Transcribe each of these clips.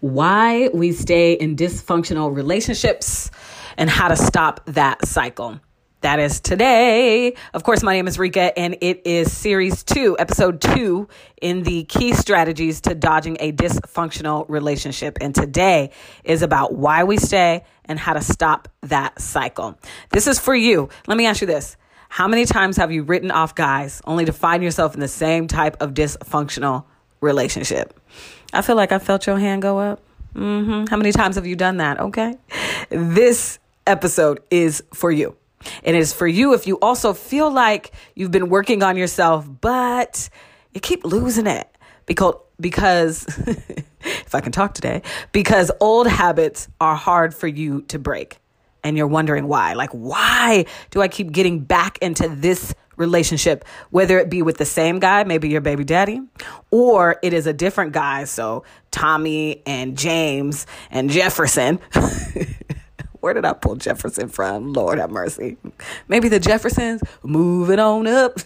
why we stay in dysfunctional relationships and how to stop that cycle. That is today. Of course, my name is Rika, and it is series two, episode two in the key strategies to dodging a dysfunctional relationship. And today is about why we stay and how to stop that cycle. This is for you. Let me ask you this How many times have you written off guys only to find yourself in the same type of dysfunctional relationship? I feel like I felt your hand go up. Mm-hmm. How many times have you done that? Okay. This episode is for you. And it is for you if you also feel like you've been working on yourself, but you keep losing it because because if I can talk today, because old habits are hard for you to break. And you're wondering why. Like, why do I keep getting back into this relationship, whether it be with the same guy, maybe your baby daddy, or it is a different guy. So Tommy and James and Jefferson. Where did I pull Jefferson from? Lord have mercy. Maybe the Jeffersons moving on up.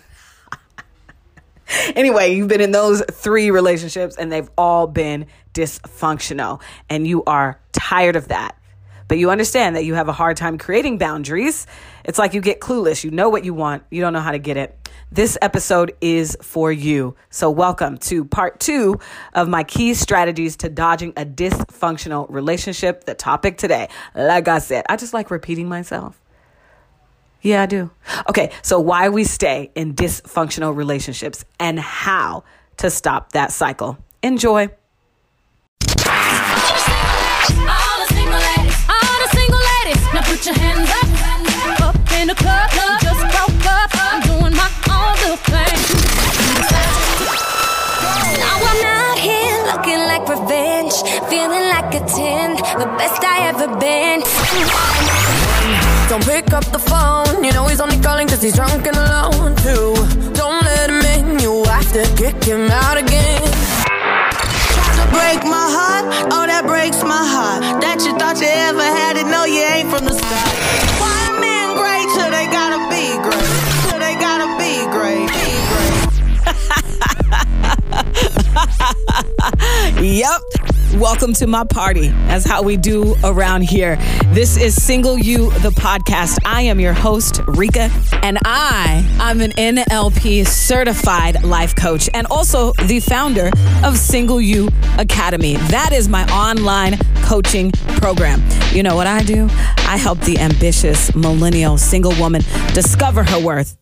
anyway, you've been in those three relationships and they've all been dysfunctional, and you are tired of that. But you understand that you have a hard time creating boundaries. It's like you get clueless. You know what you want, you don't know how to get it. This episode is for you. So, welcome to part two of my key strategies to dodging a dysfunctional relationship. The topic today, like I said, I just like repeating myself. Yeah, I do. Okay, so why we stay in dysfunctional relationships and how to stop that cycle. Enjoy. put your hands up, the club. just broke up. I'm doing my own little thing. Now I'm out here looking like revenge, feeling like a 10, the best I ever been. Don't pick up the phone, you know he's only calling cause he's drunk and alone too. Don't let him in, you have to kick him out again break my heart, oh that breaks my heart. That you thought you ever had it, no you ain't from the start. yep. Welcome to my party. That's how we do around here. This is Single You, the podcast. I am your host, Rika, and I, I'm an NLP certified life coach and also the founder of Single You Academy. That is my online coaching program. You know what I do? I help the ambitious millennial single woman discover her worth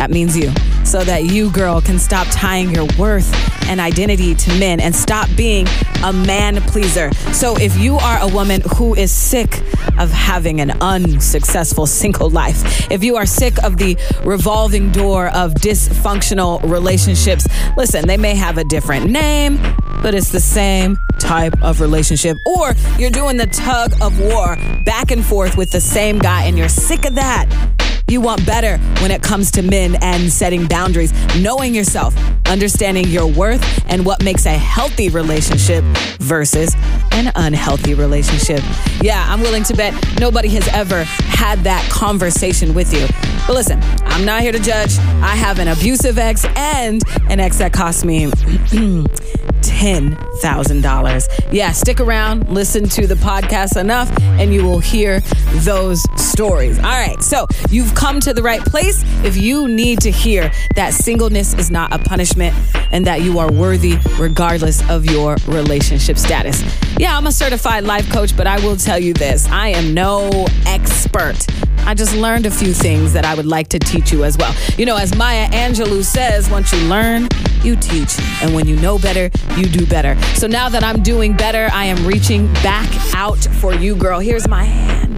that means you. So that you, girl, can stop tying your worth and identity to men and stop being a man pleaser. So if you are a woman who is sick of having an unsuccessful single life, if you are sick of the revolving door of dysfunctional relationships, listen, they may have a different name, but it's the same type of relationship. Or you're doing the tug of war back and forth with the same guy and you're sick of that. You want better when it comes to men and setting boundaries, knowing yourself, understanding your worth, and what makes a healthy relationship versus an unhealthy relationship. Yeah, I'm willing to bet nobody has ever had that conversation with you. But listen, I'm not here to judge. I have an abusive ex and an ex that cost me $10,000. Yeah, stick around, listen to the podcast enough, and you will hear those stories. All right, so you've come to the right place if you need to hear that singleness is not a punishment and that you are worthy regardless of your relationship status. Yeah, I'm a certified life coach, but I will tell you this I am no expert. I just learned a few things that I would like to teach you as well. You know, as Maya Angelou says, once you learn, you teach. And when you know better, you do better. So now that I'm doing better, I am reaching back out for you, girl. Here's my hand.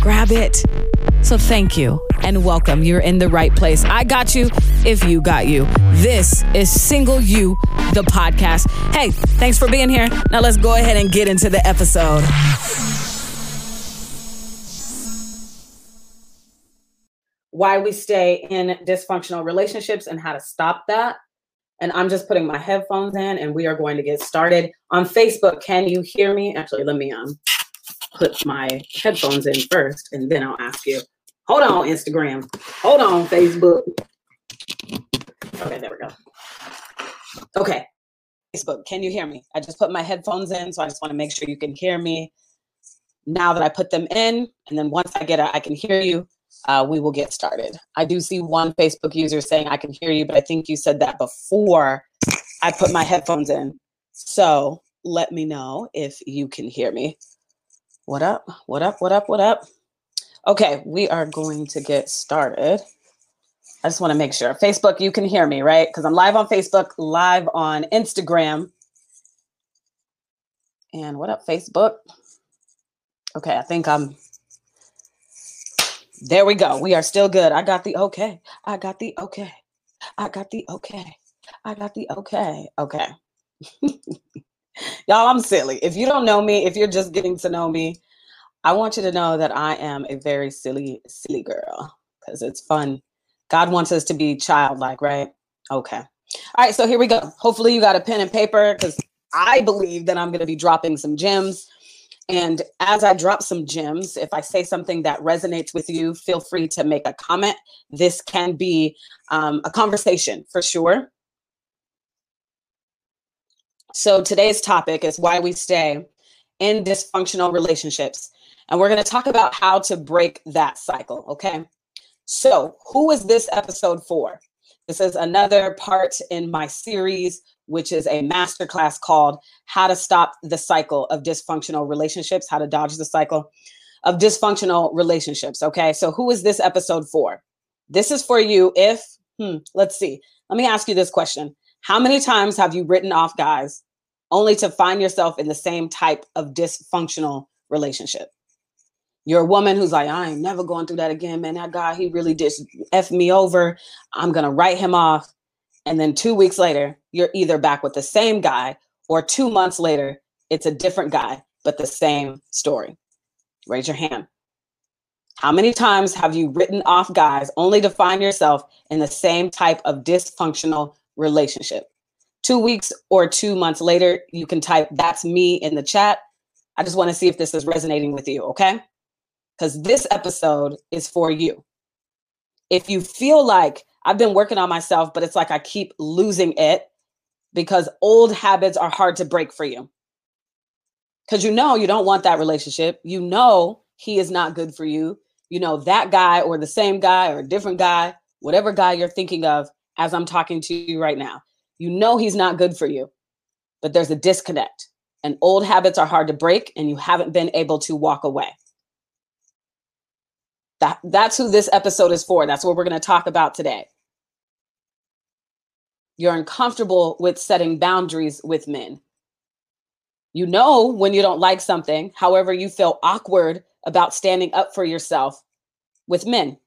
Grab it. So thank you and welcome. You're in the right place. I got you if you got you. This is Single You, the podcast. Hey, thanks for being here. Now let's go ahead and get into the episode. Why we stay in dysfunctional relationships and how to stop that and I'm just putting my headphones in and we are going to get started. On Facebook, can you hear me? Actually, let me um put my headphones in first and then I'll ask you. Hold on, Instagram. Hold on, Facebook. Okay, there we go. Okay. Facebook, can you hear me? I just put my headphones in, so I just want to make sure you can hear me now that I put them in. And then once I get I can hear you, uh, we will get started. I do see one Facebook user saying I can hear you, but I think you said that before I put my headphones in. So let me know if you can hear me. What up? What up? What up? What up? Okay, we are going to get started. I just want to make sure. Facebook, you can hear me, right? Because I'm live on Facebook, live on Instagram. And what up, Facebook? Okay, I think I'm. There we go. We are still good. I got the okay. I got the okay. I got the okay. I got the okay. Okay. Y'all, I'm silly. If you don't know me, if you're just getting to know me, I want you to know that I am a very silly, silly girl because it's fun God wants us to be childlike, right? Okay. All right, so here we go. Hopefully, you got a pen and paper because I believe that I'm going to be dropping some gems. And as I drop some gems, if I say something that resonates with you, feel free to make a comment. This can be um, a conversation for sure. So today's topic is why we stay in dysfunctional relationships. And we're going to talk about how to break that cycle, okay? So, who is this episode for? This is another part in my series, which is a masterclass called How to Stop the Cycle of Dysfunctional Relationships, How to Dodge the Cycle of Dysfunctional Relationships. Okay, so who is this episode for? This is for you if, hmm, let's see, let me ask you this question How many times have you written off guys only to find yourself in the same type of dysfunctional relationship? You're a woman who's like, I ain't never going through that again, man. That guy, he really just F me over. I'm going to write him off. And then two weeks later, you're either back with the same guy or two months later, it's a different guy, but the same story. Raise your hand. How many times have you written off guys only to find yourself in the same type of dysfunctional relationship? Two weeks or two months later, you can type, That's me in the chat. I just want to see if this is resonating with you, okay? because this episode is for you. If you feel like I've been working on myself, but it's like I keep losing it because old habits are hard to break for you. Because you know you don't want that relationship. You know he is not good for you. You know that guy or the same guy or a different guy, whatever guy you're thinking of as I'm talking to you right now. You know he's not good for you, but there's a disconnect. And old habits are hard to break, and you haven't been able to walk away. That, that's who this episode is for. That's what we're going to talk about today. You're uncomfortable with setting boundaries with men. You know when you don't like something, however, you feel awkward about standing up for yourself with men.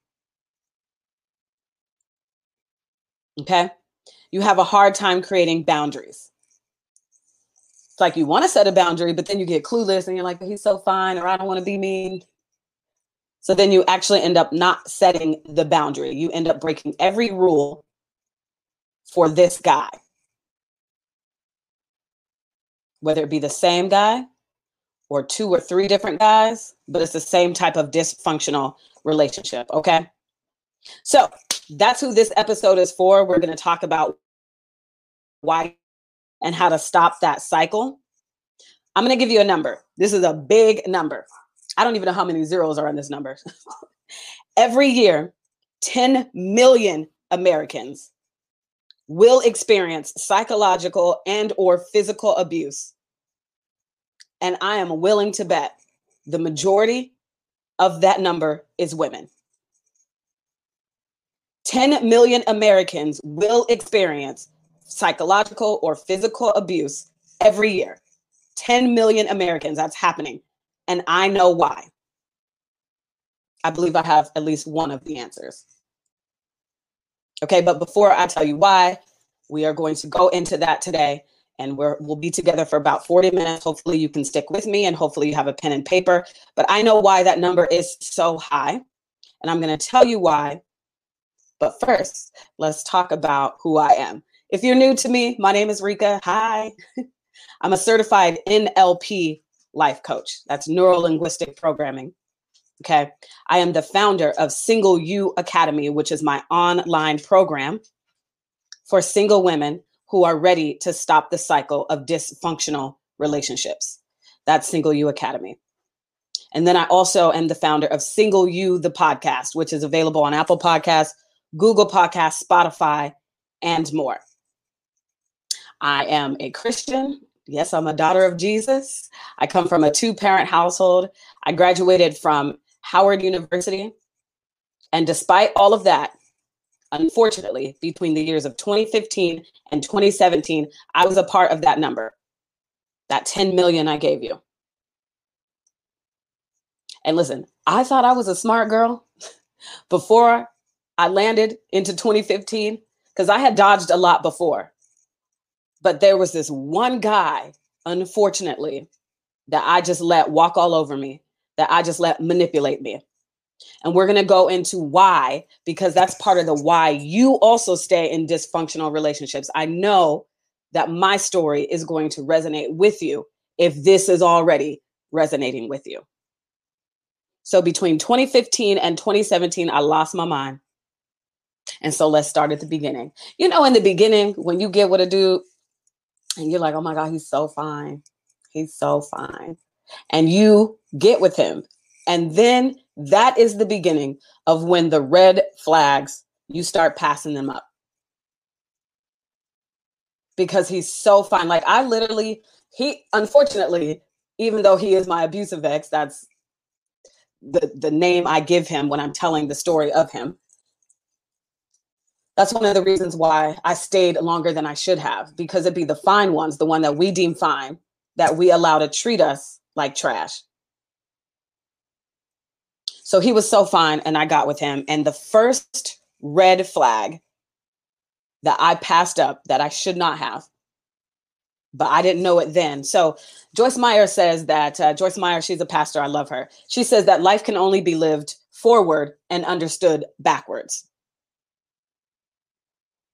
Okay? You have a hard time creating boundaries. It's like you want to set a boundary, but then you get clueless and you're like, he's so fine, or I don't want to be mean. So then you actually end up not setting the boundary. You end up breaking every rule for this guy. Whether it be the same guy or two or three different guys, but it's the same type of dysfunctional relationship. Okay. So that's who this episode is for. We're going to talk about why and how to stop that cycle. I'm going to give you a number. This is a big number. I don't even know how many zeros are in this number. Every year, 10 million Americans will experience psychological and or physical abuse. And I am willing to bet the majority of that number is women. 10 million Americans will experience psychological or physical abuse every year. 10 million Americans, that's happening and I know why. I believe I have at least one of the answers. Okay, but before I tell you why, we are going to go into that today and we're, we'll be together for about 40 minutes. Hopefully, you can stick with me and hopefully, you have a pen and paper. But I know why that number is so high, and I'm going to tell you why. But first, let's talk about who I am. If you're new to me, my name is Rika. Hi. I'm a certified NLP life coach. That's neuro linguistic programming. Okay. I am the founder of Single You Academy, which is my online program for single women who are ready to stop the cycle of dysfunctional relationships. That's Single You Academy. And then I also am the founder of Single You, the podcast, which is available on Apple Podcasts, Google Podcasts, Spotify, and more. I am a Christian. Yes, I'm a daughter of Jesus. I come from a two parent household. I graduated from Howard University. And despite all of that, unfortunately, between the years of 2015 and 2017, I was a part of that number, that 10 million I gave you. And listen, I thought I was a smart girl before I landed into 2015 because I had dodged a lot before. But there was this one guy, unfortunately, that I just let walk all over me, that I just let manipulate me. And we're going to go into why, because that's part of the why you also stay in dysfunctional relationships. I know that my story is going to resonate with you if this is already resonating with you. So between 2015 and 2017, I lost my mind. And so let's start at the beginning. You know, in the beginning, when you get with a dude and you're like, oh my God, he's so fine. He's so fine. And you get with him. And then that is the beginning of when the red flags, you start passing them up. Because he's so fine. Like I literally, he unfortunately, even though he is my abusive ex, that's the, the name I give him when I'm telling the story of him. That's one of the reasons why I stayed longer than I should have, because it'd be the fine ones, the one that we deem fine, that we allow to treat us like trash. So he was so fine, and I got with him. And the first red flag that I passed up that I should not have, but I didn't know it then. So Joyce Meyer says that uh, Joyce Meyer, she's a pastor. I love her. She says that life can only be lived forward and understood backwards.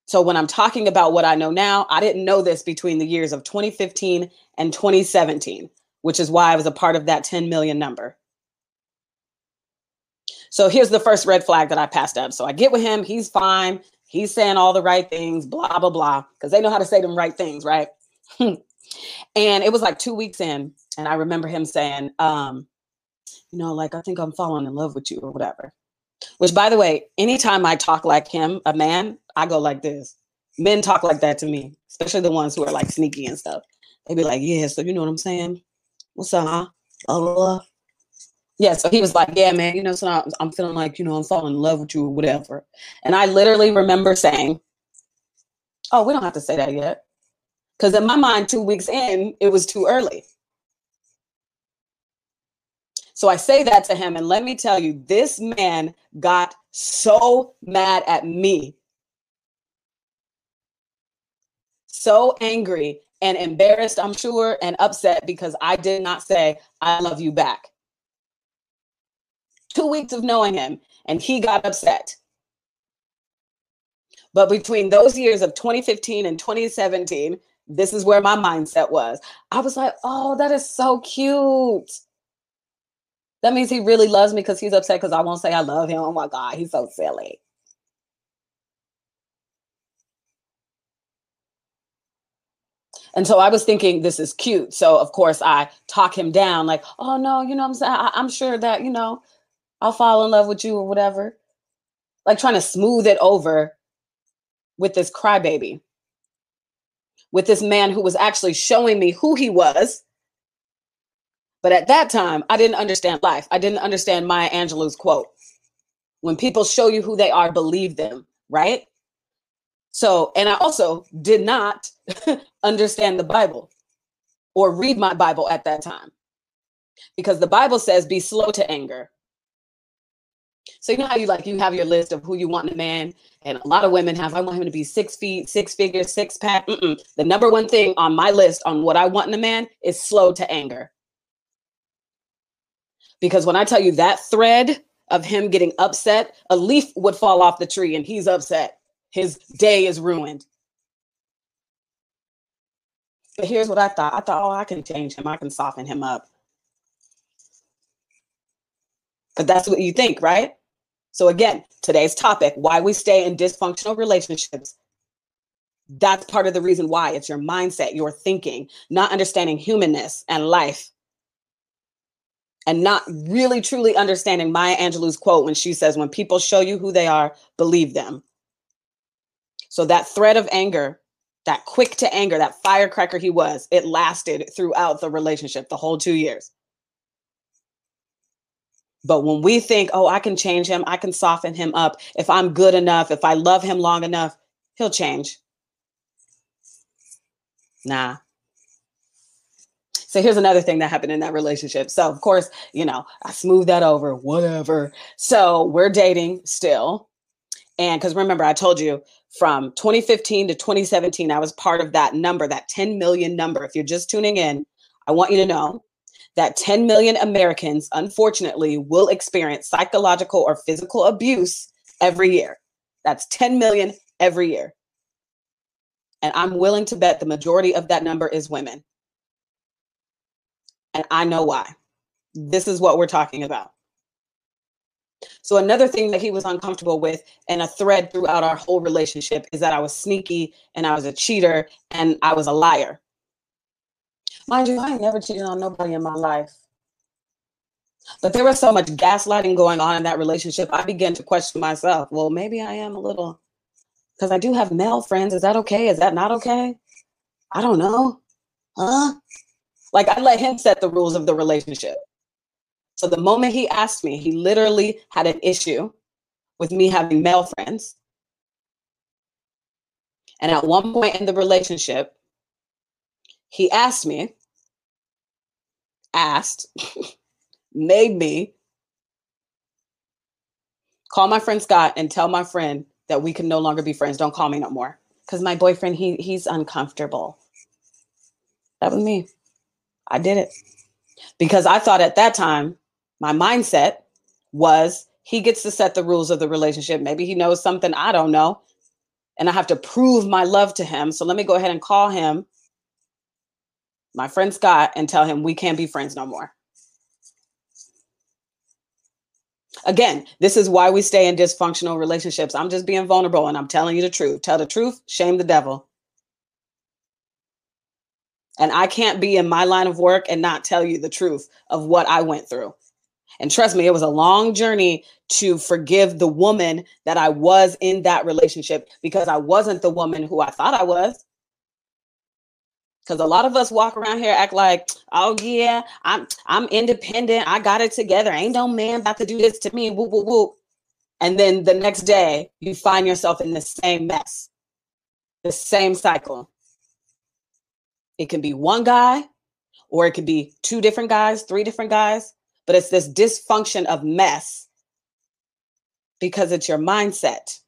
So when I'm talking about what I know now, I didn't know this between the years of 2015 and 2017, which is why I was a part of that 10 million number. So here's the first red flag that I passed up. So I get with him, he's fine. He's saying all the right things, blah, blah, blah, because they know how to say them right things, right? and it was like two weeks in, and I remember him saying, um, you know, like, I think I'm falling in love with you or whatever. Which, by the way, anytime I talk like him, a man, I go like this. Men talk like that to me, especially the ones who are like sneaky and stuff. They be like, yeah, so you know what I'm saying? What's up, huh? Blah. Yeah, so he was like, yeah, man, you know, so I'm, I'm feeling like, you know, I'm falling in love with you or whatever. And I literally remember saying, oh, we don't have to say that yet. Because in my mind, two weeks in, it was too early. So I say that to him. And let me tell you, this man got so mad at me. So angry and embarrassed, I'm sure, and upset because I did not say, I love you back. Two weeks of knowing him, and he got upset. But between those years of 2015 and 2017, this is where my mindset was. I was like, oh, that is so cute. That means he really loves me because he's upset because I won't say I love him. Oh my God, he's so silly. And so I was thinking this is cute. So of course I talk him down like, oh no, you know I'm saying? I, I'm sure that, you know, I'll fall in love with you or whatever. Like trying to smooth it over with this crybaby. With this man who was actually showing me who he was but at that time, I didn't understand life. I didn't understand Maya Angelou's quote. When people show you who they are, believe them, right? So, and I also did not understand the Bible or read my Bible at that time because the Bible says be slow to anger. So, you know how you like, you have your list of who you want in a man, and a lot of women have, I want him to be six feet, six figures, six pack. Mm-mm. The number one thing on my list on what I want in a man is slow to anger. Because when I tell you that thread of him getting upset, a leaf would fall off the tree and he's upset. His day is ruined. But here's what I thought I thought, oh, I can change him, I can soften him up. But that's what you think, right? So, again, today's topic why we stay in dysfunctional relationships. That's part of the reason why it's your mindset, your thinking, not understanding humanness and life. And not really truly understanding Maya Angelou's quote when she says, When people show you who they are, believe them. So that thread of anger, that quick to anger, that firecracker he was, it lasted throughout the relationship, the whole two years. But when we think, oh, I can change him, I can soften him up. If I'm good enough, if I love him long enough, he'll change. Nah. So here's another thing that happened in that relationship. So, of course, you know, I smoothed that over, whatever. So we're dating still. And because remember, I told you from 2015 to 2017, I was part of that number, that 10 million number. If you're just tuning in, I want you to know that 10 million Americans, unfortunately, will experience psychological or physical abuse every year. That's 10 million every year. And I'm willing to bet the majority of that number is women. And I know why. This is what we're talking about. So, another thing that he was uncomfortable with, and a thread throughout our whole relationship, is that I was sneaky and I was a cheater and I was a liar. Mind you, I ain't never cheated on nobody in my life. But there was so much gaslighting going on in that relationship, I began to question myself. Well, maybe I am a little because I do have male friends. Is that okay? Is that not okay? I don't know. Huh? Like I let him set the rules of the relationship. So the moment he asked me, he literally had an issue with me having male friends. And at one point in the relationship, he asked me, asked, made me call my friend Scott and tell my friend that we can no longer be friends. Don't call me no more. Because my boyfriend, he he's uncomfortable. That was me. I did it. Because I thought at that time, my mindset was he gets to set the rules of the relationship. Maybe he knows something I don't know. And I have to prove my love to him. So let me go ahead and call him, my friend Scott, and tell him we can't be friends no more. Again, this is why we stay in dysfunctional relationships. I'm just being vulnerable and I'm telling you the truth. Tell the truth, shame the devil. And I can't be in my line of work and not tell you the truth of what I went through. And trust me, it was a long journey to forgive the woman that I was in that relationship because I wasn't the woman who I thought I was. Because a lot of us walk around here act like, oh yeah, I'm I'm independent. I got it together. Ain't no man about to do this to me. Whoop whoop whoop. And then the next day, you find yourself in the same mess, the same cycle. It can be one guy, or it could be two different guys, three different guys, but it's this dysfunction of mess because it's your mindset.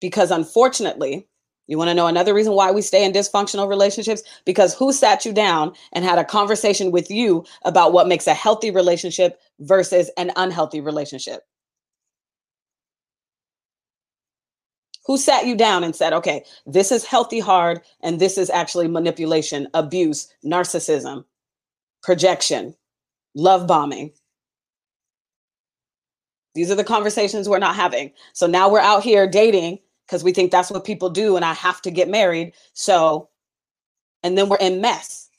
Because unfortunately, you want to know another reason why we stay in dysfunctional relationships? Because who sat you down and had a conversation with you about what makes a healthy relationship versus an unhealthy relationship? Who sat you down and said, okay, this is healthy hard, and this is actually manipulation, abuse, narcissism, projection, love bombing? These are the conversations we're not having. So now we're out here dating because we think that's what people do and I have to get married. So, and then we're in mess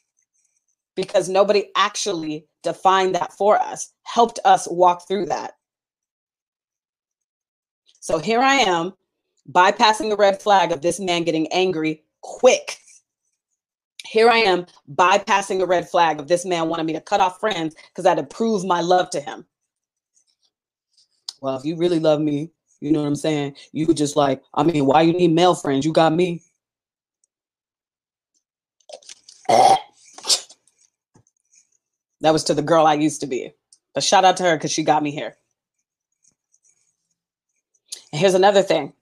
because nobody actually defined that for us, helped us walk through that. So here I am bypassing the red flag of this man getting angry quick. Here I am bypassing the red flag of this man wanting me to cut off friends because I had to prove my love to him. Well, if you really love me, you know what I'm saying? You could just like, I mean, why you need male friends? You got me. That was to the girl I used to be. But shout out to her because she got me here. And here's another thing.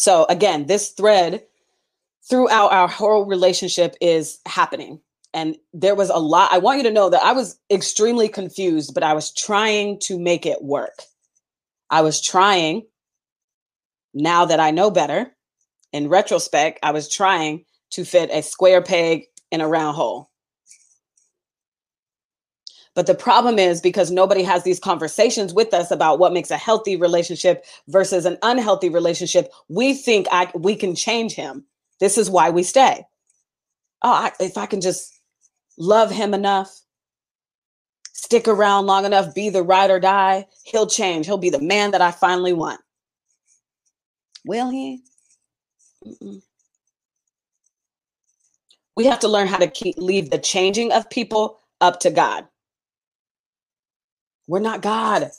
So again, this thread throughout our whole relationship is happening. And there was a lot. I want you to know that I was extremely confused, but I was trying to make it work. I was trying now that I know better, in retrospect, I was trying to fit a square peg in a round hole. But the problem is because nobody has these conversations with us about what makes a healthy relationship versus an unhealthy relationship, we think I, we can change him. This is why we stay. Oh, I, if I can just love him enough, stick around long enough, be the ride or die, he'll change. He'll be the man that I finally want. Will he? Mm-mm. We have to learn how to keep leave the changing of people up to God. We're not God.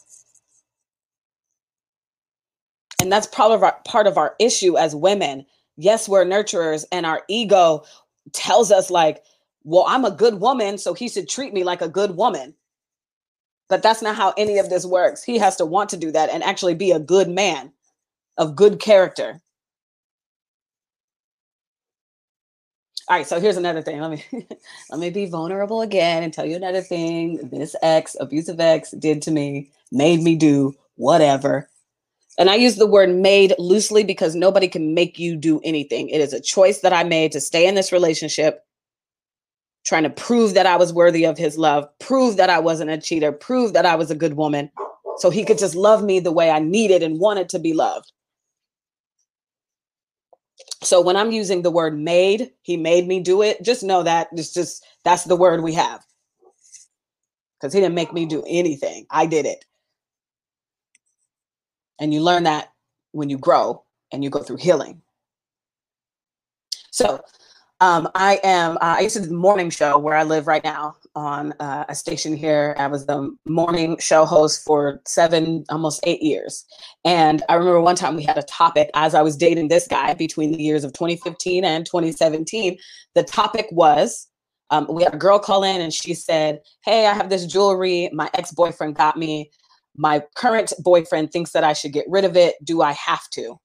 And that's part of our part of our issue as women. Yes, we're nurturers, and our ego tells us like, well, I'm a good woman, so he should treat me like a good woman. But that's not how any of this works. He has to want to do that and actually be a good man of good character. All right, so here's another thing. Let me let me be vulnerable again and tell you another thing. This ex, abusive ex, did to me, made me do whatever. And I use the word made loosely because nobody can make you do anything. It is a choice that I made to stay in this relationship, trying to prove that I was worthy of his love, prove that I wasn't a cheater, prove that I was a good woman, so he could just love me the way I needed and wanted to be loved. So when I'm using the word made, he made me do it. Just know that it's just that's the word we have. Because he didn't make me do anything. I did it. And you learn that when you grow and you go through healing. So um, I am, uh, I used to do the morning show where I live right now on uh, a station here. I was the morning show host for seven, almost eight years. And I remember one time we had a topic as I was dating this guy between the years of 2015 and 2017. The topic was um, we had a girl call in and she said, Hey, I have this jewelry my ex boyfriend got me. My current boyfriend thinks that I should get rid of it. Do I have to?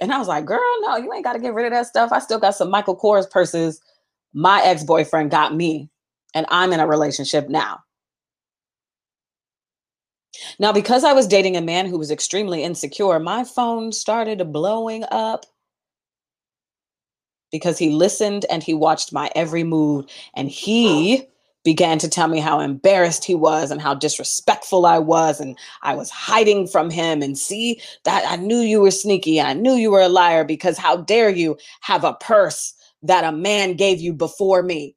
And I was like, girl, no, you ain't got to get rid of that stuff. I still got some Michael Kors purses. My ex boyfriend got me, and I'm in a relationship now. Now, because I was dating a man who was extremely insecure, my phone started blowing up because he listened and he watched my every move and he began to tell me how embarrassed he was and how disrespectful I was. And I was hiding from him. And see, that I knew you were sneaky. I knew you were a liar because how dare you have a purse that a man gave you before me?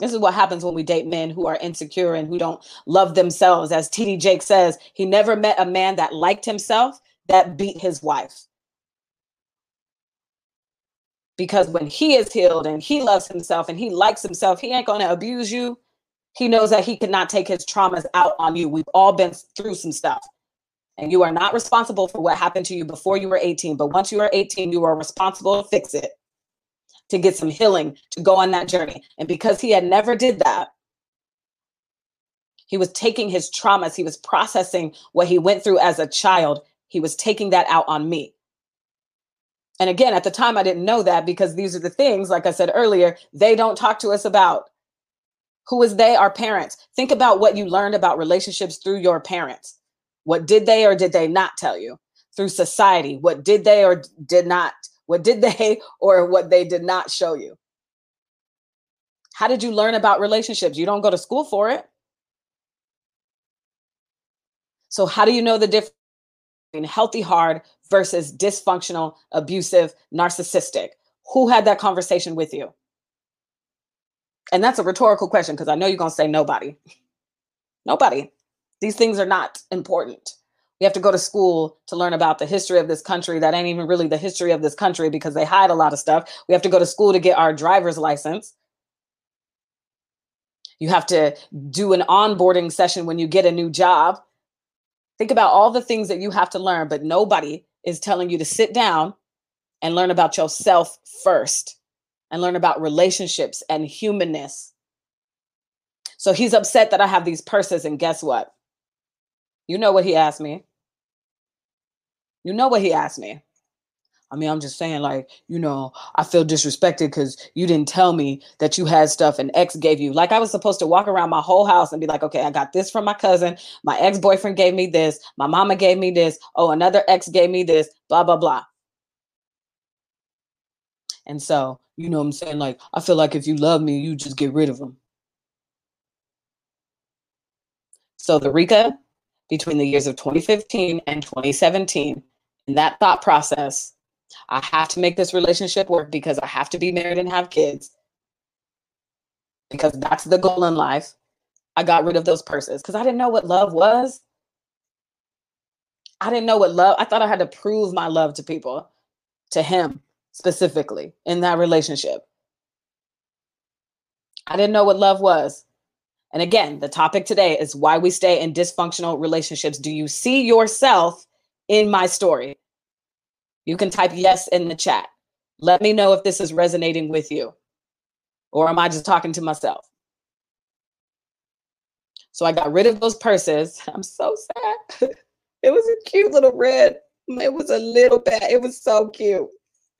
This is what happens when we date men who are insecure and who don't love themselves. As TD Jake says, he never met a man that liked himself that beat his wife because when he is healed and he loves himself and he likes himself, he ain't going to abuse you. He knows that he cannot take his traumas out on you. We've all been through some stuff. And you are not responsible for what happened to you before you were 18. But once you are 18, you are responsible to fix it, to get some healing, to go on that journey. And because he had never did that, he was taking his traumas, he was processing what he went through as a child. He was taking that out on me. And again, at the time, I didn't know that because these are the things, like I said earlier, they don't talk to us about. Who is they? Our parents. Think about what you learned about relationships through your parents. What did they or did they not tell you? Through society. What did they or did not? What did they or what they did not show you? How did you learn about relationships? You don't go to school for it. So, how do you know the difference between healthy hard versus dysfunctional, abusive, narcissistic? Who had that conversation with you? And that's a rhetorical question because I know you're going to say nobody. nobody. These things are not important. We have to go to school to learn about the history of this country. That ain't even really the history of this country because they hide a lot of stuff. We have to go to school to get our driver's license. You have to do an onboarding session when you get a new job. Think about all the things that you have to learn, but nobody is telling you to sit down and learn about yourself first and learn about relationships and humanness. So he's upset that I have these purses. And guess what? You know what he asked me. You know what he asked me. I mean, I'm just saying, like, you know, I feel disrespected because you didn't tell me that you had stuff and ex gave you. Like, I was supposed to walk around my whole house and be like, okay, I got this from my cousin. My ex boyfriend gave me this. My mama gave me this. Oh, another ex gave me this, blah, blah, blah. And so, you know what I'm saying? Like, I feel like if you love me, you just get rid of them. So the Rika between the years of 2015 and 2017, in that thought process, I have to make this relationship work because I have to be married and have kids. Because that's the goal in life. I got rid of those purses because I didn't know what love was. I didn't know what love. I thought I had to prove my love to people, to him specifically in that relationship. I didn't know what love was. And again, the topic today is why we stay in dysfunctional relationships. Do you see yourself in my story? You can type yes in the chat. Let me know if this is resonating with you. Or am I just talking to myself? So I got rid of those purses. I'm so sad. it was a cute little red. It was a little bad. It was so cute.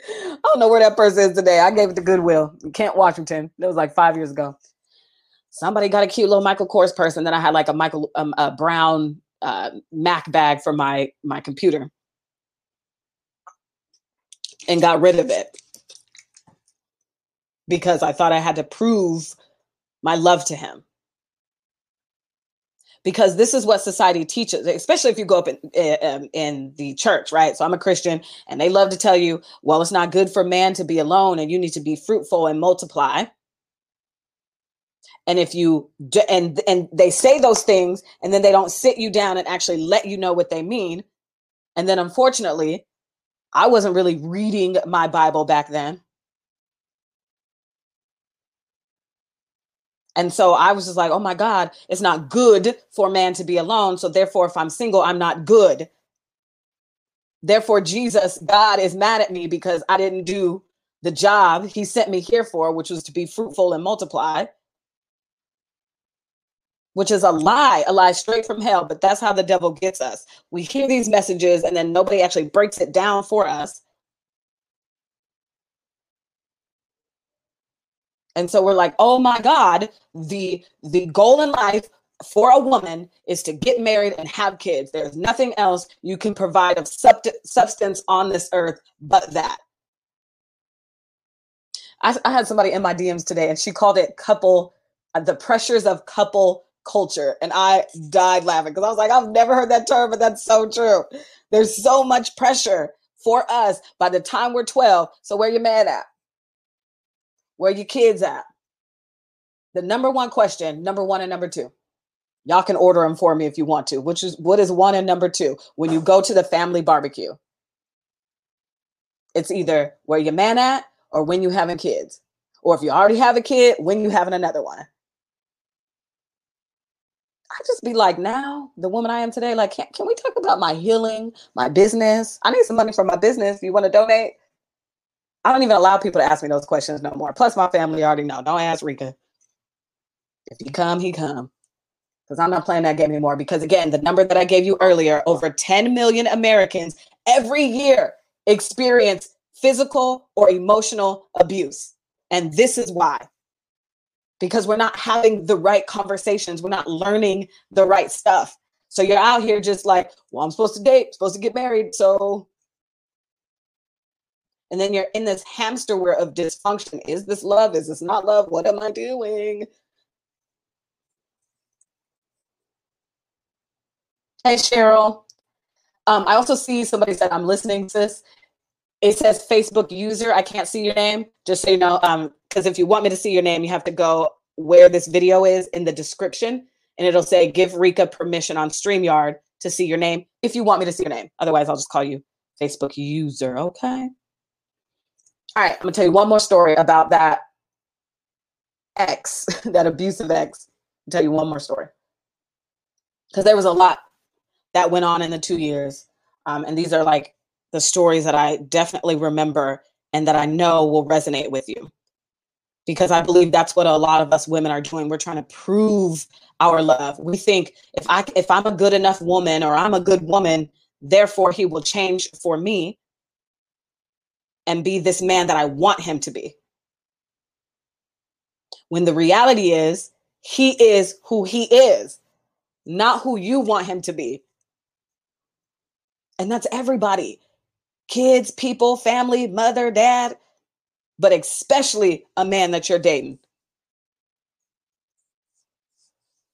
I don't know where that purse is today. I gave it to Goodwill in Kent, Washington. It was like five years ago. Somebody got a cute little Michael Kors purse, and then I had like a Michael um, a brown uh, Mac bag for my my computer, and got rid of it because I thought I had to prove my love to him because this is what society teaches, especially if you go up in, in, in the church, right? So I'm a Christian, and they love to tell you, well, it's not good for man to be alone, and you need to be fruitful and multiply. And if you and and they say those things, and then they don't sit you down and actually let you know what they mean, and then unfortunately, I wasn't really reading my Bible back then. And so I was just like, oh my God, it's not good for man to be alone. So therefore, if I'm single, I'm not good. Therefore, Jesus, God is mad at me because I didn't do the job he sent me here for, which was to be fruitful and multiply, which is a lie, a lie straight from hell. But that's how the devil gets us. We hear these messages and then nobody actually breaks it down for us. And so we're like, oh my God, the the goal in life for a woman is to get married and have kids. There's nothing else you can provide of substance on this earth but that. I, I had somebody in my DMs today and she called it couple, uh, the pressures of couple culture. And I died laughing because I was like, I've never heard that term, but that's so true. There's so much pressure for us by the time we're 12. So where your man at? Where your kids at? The number one question, number one and number two. Y'all can order them for me if you want to. Which is what is one and number two? When you go to the family barbecue, it's either where your man at or when you having kids. Or if you already have a kid, when you having another one. I just be like, now the woman I am today, like, can, can we talk about my healing, my business? I need some money for my business. You want to donate? I don't even allow people to ask me those questions no more. Plus, my family already know. Don't ask Rika. If he come, he come. Because I'm not playing that game anymore. Because again, the number that I gave you earlier, over 10 million Americans every year experience physical or emotional abuse. And this is why. Because we're not having the right conversations, we're not learning the right stuff. So you're out here just like, well, I'm supposed to date, supposed to get married. So and then you're in this hamster wheel of dysfunction. Is this love? Is this not love? What am I doing? Hey, Cheryl. Um, I also see somebody said, I'm listening, sis. It says Facebook user. I can't see your name, just so you know. Because if you want me to see your name, you have to go where this video is in the description, and it'll say, Give Rika permission on StreamYard to see your name if you want me to see your name. Otherwise, I'll just call you Facebook user. Okay. All right, I'm gonna tell you one more story about that ex, that abusive ex. I'll tell you one more story because there was a lot that went on in the two years, um, and these are like the stories that I definitely remember and that I know will resonate with you because I believe that's what a lot of us women are doing. We're trying to prove our love. We think if I if I'm a good enough woman or I'm a good woman, therefore he will change for me and be this man that I want him to be. When the reality is, he is who he is, not who you want him to be. And that's everybody kids, people, family, mother, dad. But especially a man that you're dating.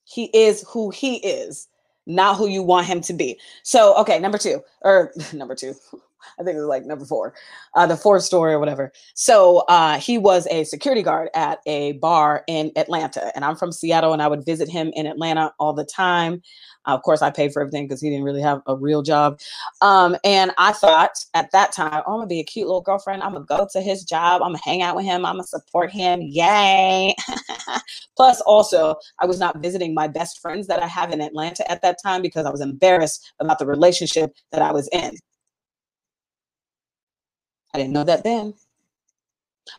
He is who he is, not who you want him to be. So, okay, number two, or number two, I think it was like number four, uh, the fourth story or whatever. So uh, he was a security guard at a bar in Atlanta, and I'm from Seattle, and I would visit him in Atlanta all the time. Uh, of course, I paid for everything because he didn't really have a real job. Um, and I thought at that time, oh, I'm gonna be a cute little girlfriend. I'm gonna go to his job. I'm gonna hang out with him. I'm gonna support him. Yay! Plus, also, I was not visiting my best friends that I have in Atlanta at that time because I was embarrassed about the relationship that I was in. I didn't know that then.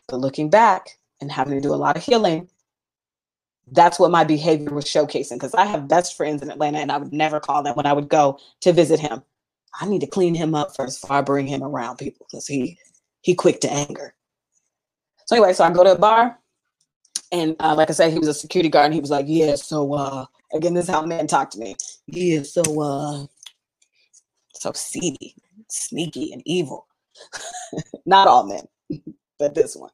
But looking back and having to do a lot of healing, that's what my behavior was showcasing because I have best friends in Atlanta and I would never call them when I would go to visit him. I need to clean him up first before I bring him around people because he he quick to anger. So anyway, so I go to a bar and uh, like I said, he was a security guard and he was like, yeah, so uh again, this is how men talk to me. Yeah, so uh so seedy, sneaky, and evil. Not all men, but this one.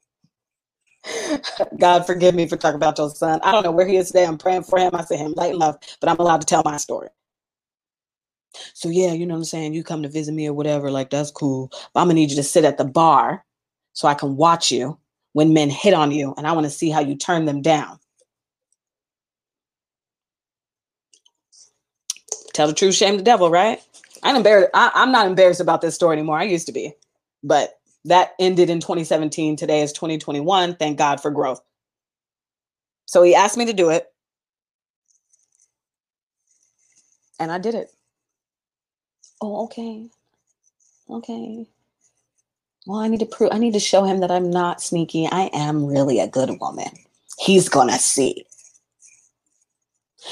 God forgive me for talking about your son. I don't know where he is today. I'm praying for him. I say him light and love, but I'm allowed to tell my story. So yeah, you know what I'm saying? You come to visit me or whatever, like that's cool. But I'm gonna need you to sit at the bar so I can watch you when men hit on you, and I want to see how you turn them down. Tell the truth, shame the devil, right? I'm embarrassed. I, I'm not embarrassed about this story anymore. I used to be, but that ended in 2017. Today is 2021. Thank God for growth. So he asked me to do it. And I did it. Oh, okay. Okay. Well, I need to prove, I need to show him that I'm not sneaky. I am really a good woman. He's to see.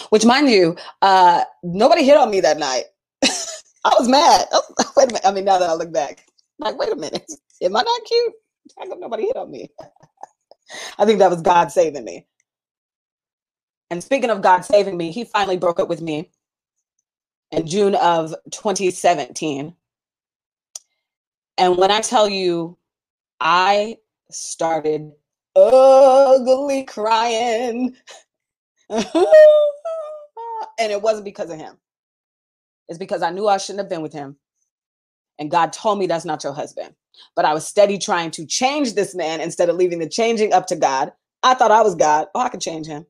Which, mind you, uh, nobody hit on me that night. I was mad. Oh, wait a minute. I mean, now that I look back, like, wait a minute. Am I not cute? How come nobody hit on me? I think that was God saving me. And speaking of God saving me, he finally broke up with me in June of 2017. And when I tell you, I started ugly crying. and it wasn't because of him. It's because I knew I shouldn't have been with him. And God told me that's not your husband. But I was steady trying to change this man instead of leaving the changing up to God. I thought I was God. Oh, I can change him.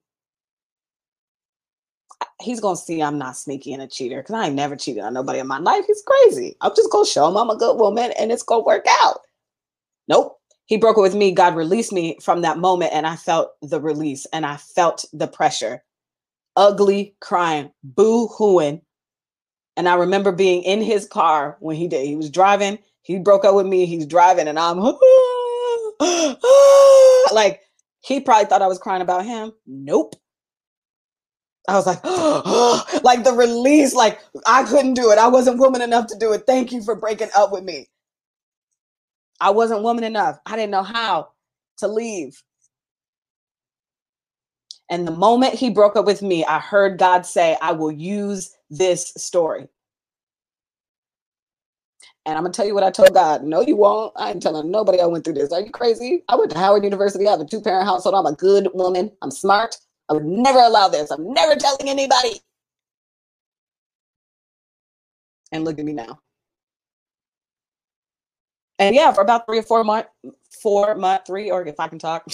He's gonna see I'm not sneaky and a cheater because I ain't never cheated on nobody in my life. He's crazy. I'm just gonna show him I'm a good woman and it's gonna work out. Nope. He broke it with me. God released me from that moment, and I felt the release and I felt the pressure. Ugly crying, boo hooing, and I remember being in his car when he did. He was driving. He broke up with me. He's driving, and I'm like, he probably thought I was crying about him. Nope. I was like, like the release, like I couldn't do it. I wasn't woman enough to do it. Thank you for breaking up with me. I wasn't woman enough. I didn't know how to leave. And the moment he broke up with me, I heard God say, I will use this story. And I'm gonna tell you what I told God. No, you won't. I ain't telling nobody I went through this. Are you crazy? I went to Howard University. I have a two parent household. I'm a good woman. I'm smart. I would never allow this. I'm never telling anybody. And look at me now. And yeah, for about three or four months, four month, three, or if I can talk,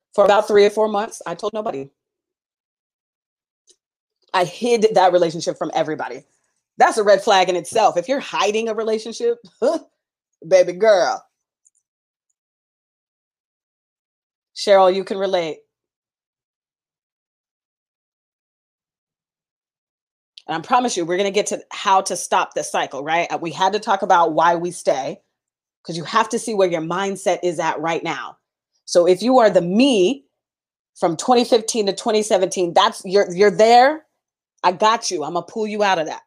for about three or four months, I told nobody. I hid that relationship from everybody. That's a red flag in itself. If you're hiding a relationship, baby girl. Cheryl, you can relate. And I promise you, we're going to get to how to stop this cycle, right? Uh, we had to talk about why we stay because you have to see where your mindset is at right now. So if you are the me from 2015 to 2017, that's you're you're there. I got you. I'm gonna pull you out of that.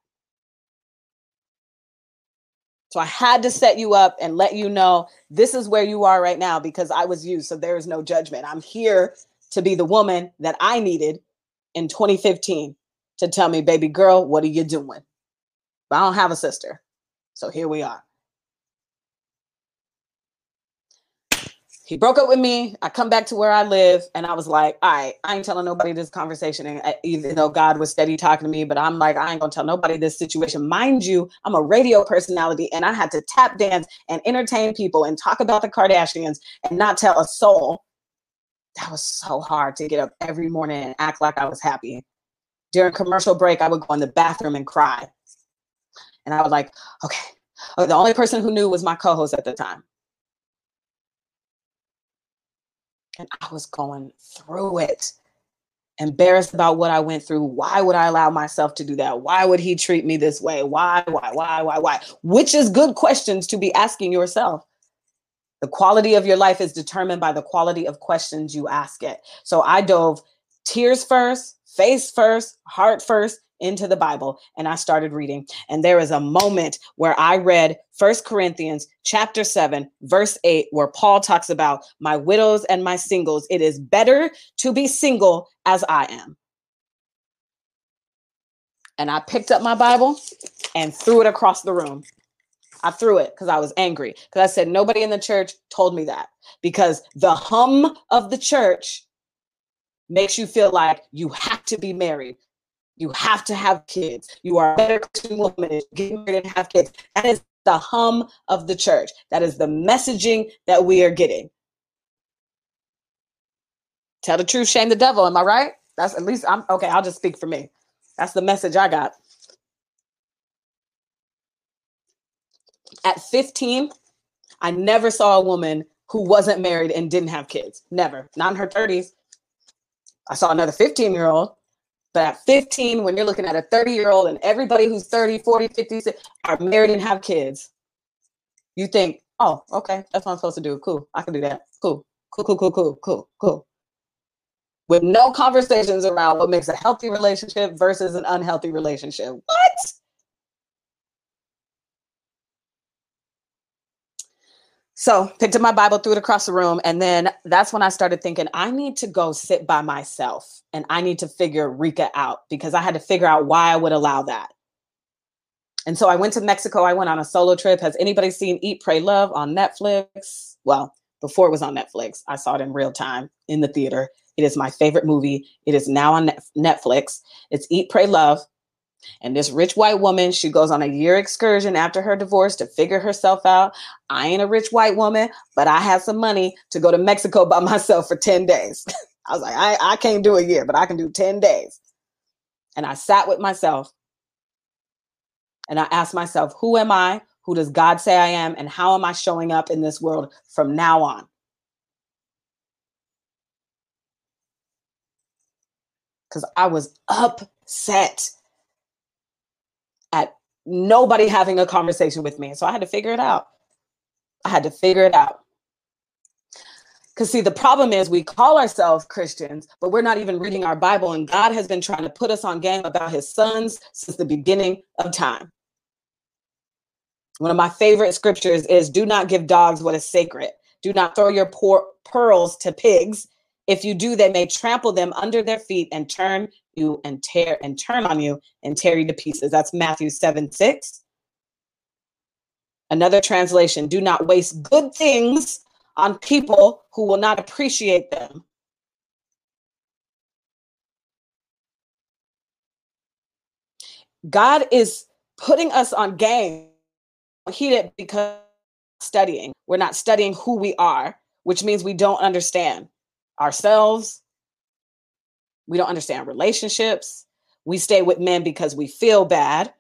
So I had to set you up and let you know this is where you are right now because I was you. So there is no judgment. I'm here to be the woman that I needed in 2015 to tell me, baby girl, what are you doing? But I don't have a sister. So here we are. He broke up with me. I come back to where I live, and I was like, all right, I ain't telling nobody this conversation. And uh, even though God was steady talking to me, but I'm like, I ain't gonna tell nobody this situation. Mind you, I'm a radio personality, and I had to tap dance and entertain people and talk about the Kardashians and not tell a soul. That was so hard to get up every morning and act like I was happy. During commercial break, I would go in the bathroom and cry. And I was like, okay. Uh, the only person who knew was my co host at the time. And I was going through it, embarrassed about what I went through. Why would I allow myself to do that? Why would he treat me this way? Why, why, why, why, why? Which is good questions to be asking yourself. The quality of your life is determined by the quality of questions you ask it. So I dove tears first, face first, heart first, into the Bible and I started reading. And there is a moment where I read First Corinthians chapter 7 verse 8 where Paul talks about my widows and my singles. It is better to be single as I am. And I picked up my Bible and threw it across the room. I threw it because I was angry. Because I said, nobody in the church told me that. Because the hum of the church makes you feel like you have to be married. You have to have kids. You are a better Christian woman get married and have kids. That is the hum of the church. That is the messaging that we are getting. Tell the truth, shame the devil. Am I right? That's at least I'm okay. I'll just speak for me. That's the message I got. At 15, I never saw a woman who wasn't married and didn't have kids. Never. Not in her 30s. I saw another 15 year old but at 15, when you're looking at a 30 year old and everybody who's 30, 40, 50 are married and have kids, you think, oh, okay, that's what I'm supposed to do. Cool. I can do that. Cool. Cool, cool, cool, cool, cool, cool. With no conversations around what makes a healthy relationship versus an unhealthy relationship. What? So picked up my Bible, threw it across the room, and then that's when I started thinking I need to go sit by myself and I need to figure Rika out because I had to figure out why I would allow that. And so I went to Mexico. I went on a solo trip. Has anybody seen Eat, Pray, Love on Netflix? Well, before it was on Netflix, I saw it in real time in the theater. It is my favorite movie. It is now on Netflix. It's Eat, Pray, Love. And this rich white woman, she goes on a year excursion after her divorce to figure herself out. I ain't a rich white woman, but I have some money to go to Mexico by myself for 10 days. I was like, I, I can't do a year, but I can do 10 days. And I sat with myself and I asked myself, who am I? Who does God say I am? And how am I showing up in this world from now on? Because I was upset nobody having a conversation with me. So I had to figure it out. I had to figure it out. Because, see, the problem is we call ourselves Christians, but we're not even reading our Bible. And God has been trying to put us on game about his sons since the beginning of time. One of my favorite scriptures is do not give dogs what is sacred. Do not throw your poor pearls to pigs. If you do, they may trample them under their feet and turn you and tear and turn on you and tear you to pieces. That's Matthew 7 6. Another translation do not waste good things on people who will not appreciate them. God is putting us on game. Heat it because studying. We're not studying who we are, which means we don't understand ourselves, we don't understand relationships. We stay with men because we feel bad.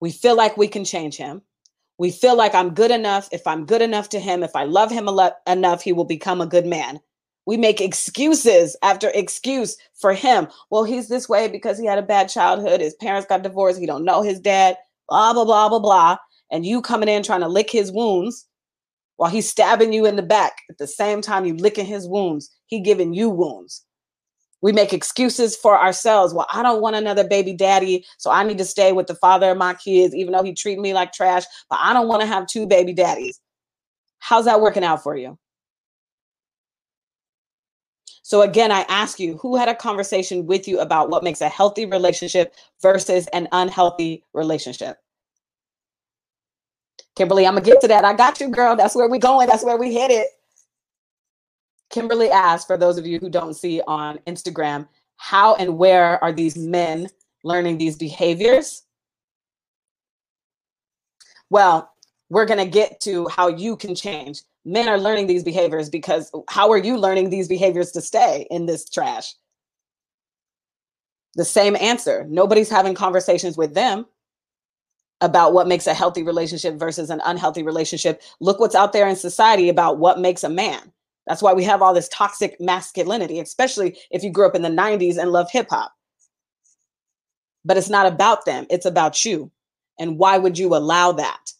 We feel like we can change him. We feel like I'm good enough. If I'm good enough to him, if I love him enough, he will become a good man. We make excuses after excuse for him. Well, he's this way because he had a bad childhood. His parents got divorced. He don't know his dad. Blah blah blah blah blah. And you coming in trying to lick his wounds while he's stabbing you in the back at the same time you licking his wounds. He giving you wounds. We make excuses for ourselves. Well, I don't want another baby daddy, so I need to stay with the father of my kids, even though he treat me like trash. But I don't want to have two baby daddies. How's that working out for you? So again, I ask you, who had a conversation with you about what makes a healthy relationship versus an unhealthy relationship? Kimberly, I'm gonna get to that. I got you, girl. That's where we going. That's where we hit it. Kimberly asked, for those of you who don't see on Instagram, how and where are these men learning these behaviors? Well, we're to get to how you can change. Men are learning these behaviors because how are you learning these behaviors to stay in this trash? The same answer. Nobody's having conversations with them about what makes a healthy relationship versus an unhealthy relationship. Look what's out there in society about what makes a man. That's why we have all this toxic masculinity, especially if you grew up in the 90s and love hip hop. But it's not about them, it's about you. And why would you allow that?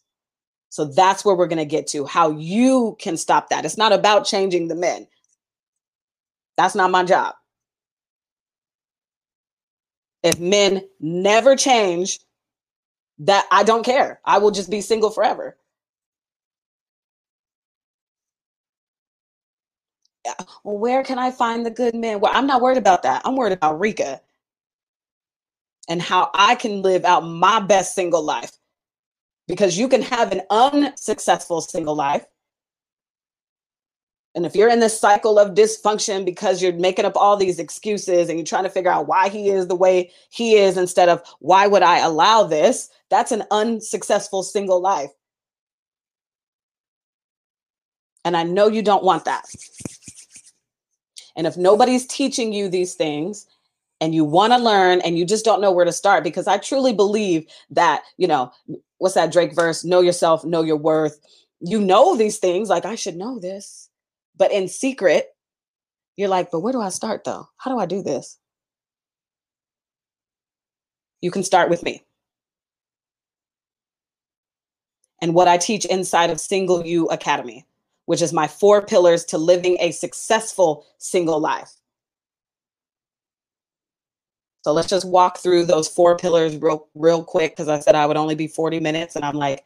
So that's where we're going to get to how you can stop that. It's not about changing the men. That's not my job. If men never change, that I don't care. I will just be single forever. Well, where can I find the good men? Well, I'm not worried about that. I'm worried about Rika and how I can live out my best single life. Because you can have an unsuccessful single life. And if you're in this cycle of dysfunction because you're making up all these excuses and you're trying to figure out why he is the way he is instead of why would I allow this, that's an unsuccessful single life. And I know you don't want that. And if nobody's teaching you these things and you want to learn and you just don't know where to start, because I truly believe that, you know, what's that Drake verse? Know yourself, know your worth. You know these things, like I should know this. But in secret, you're like, but where do I start though? How do I do this? You can start with me. And what I teach inside of Single You Academy which is my four pillars to living a successful single life. So let's just walk through those four pillars real real quick because I said I would only be 40 minutes and I'm like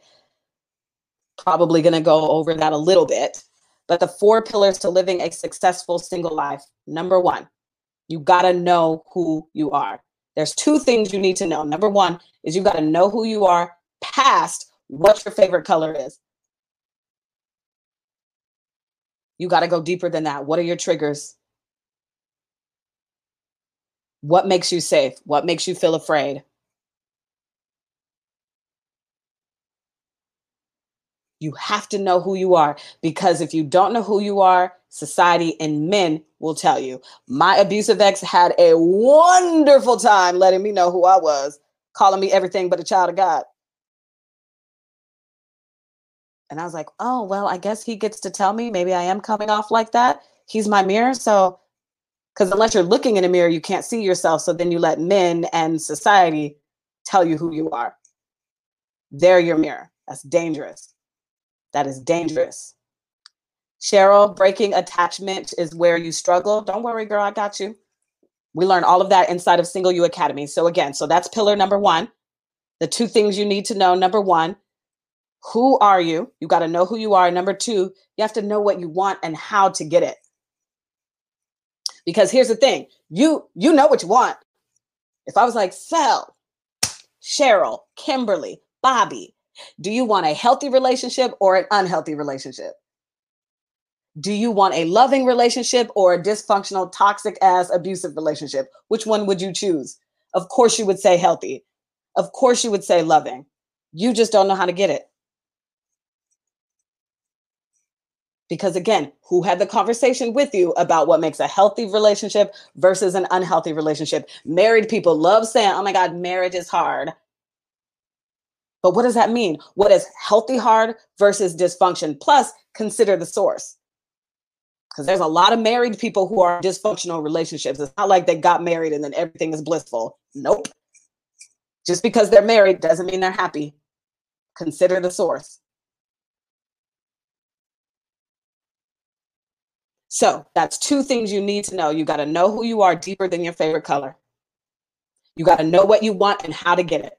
probably going to go over that a little bit. But the four pillars to living a successful single life. Number 1, you got to know who you are. There's two things you need to know. Number 1 is you got to know who you are past what your favorite color is. You got to go deeper than that. What are your triggers? What makes you safe? What makes you feel afraid? You have to know who you are because if you don't know who you are, society and men will tell you. My abusive ex had a wonderful time letting me know who I was, calling me everything but a child of God. And I was like, oh, well, I guess he gets to tell me maybe I am coming off like that. He's my mirror. So, because unless you're looking in a mirror, you can't see yourself. So then you let men and society tell you who you are. They're your mirror. That's dangerous. That is dangerous. Cheryl, breaking attachment is where you struggle. Don't worry, girl, I got you. We learn all of that inside of Single You Academy. So, again, so that's pillar number one. The two things you need to know number one, who are you? You got to know who you are. Number two, you have to know what you want and how to get it. Because here's the thing you you know what you want. If I was like, Sel, Cheryl, Kimberly, Bobby, do you want a healthy relationship or an unhealthy relationship? Do you want a loving relationship or a dysfunctional, toxic ass, abusive relationship? Which one would you choose? Of course, you would say healthy. Of course, you would say loving. You just don't know how to get it. Because again, who had the conversation with you about what makes a healthy relationship versus an unhealthy relationship? Married people love saying, oh my God, marriage is hard. But what does that mean? What is healthy hard versus dysfunction? Plus, consider the source. Because there's a lot of married people who are dysfunctional relationships. It's not like they got married and then everything is blissful. Nope. Just because they're married doesn't mean they're happy. Consider the source. So that's two things you need to know. You got to know who you are deeper than your favorite color. You got to know what you want and how to get it.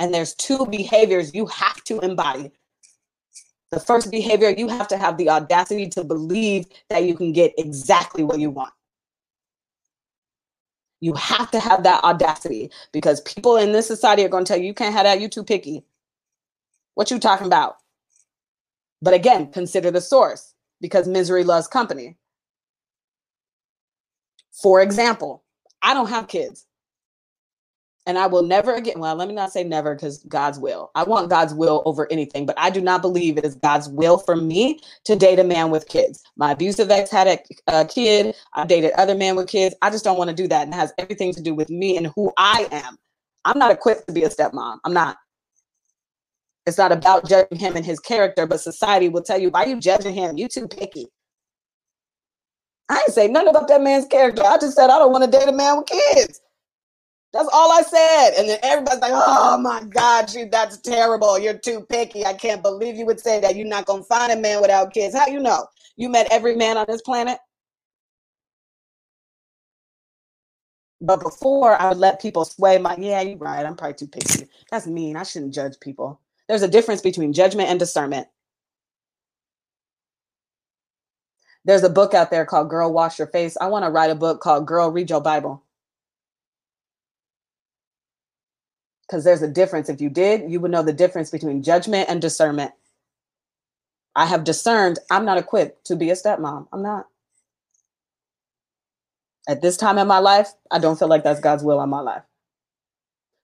And there's two behaviors you have to embody. The first behavior, you have to have the audacity to believe that you can get exactly what you want. You have to have that audacity because people in this society are going to tell you you can't have that, you too picky. What you talking about? But again, consider the source because misery loves company. For example, I don't have kids. And I will never again, well, let me not say never because God's will. I want God's will over anything, but I do not believe it is God's will for me to date a man with kids. My abusive ex had a, a kid. I dated other men with kids. I just don't want to do that. And it has everything to do with me and who I am. I'm not equipped to be a stepmom. I'm not. It's not about judging him and his character, but society will tell you, why are you judging him? You too picky. I didn't say nothing about that man's character. I just said I don't want to date a man with kids. That's all I said. And then everybody's like, oh my God, you that's terrible. You're too picky. I can't believe you would say that. You're not gonna find a man without kids. How you know? You met every man on this planet? But before I would let people sway my, yeah, you're right. I'm probably too picky. That's mean. I shouldn't judge people. There's a difference between judgment and discernment. There's a book out there called Girl Wash Your Face. I want to write a book called Girl Read Your Bible. Because there's a difference. If you did, you would know the difference between judgment and discernment. I have discerned I'm not equipped to be a stepmom. I'm not. At this time in my life, I don't feel like that's God's will on my life.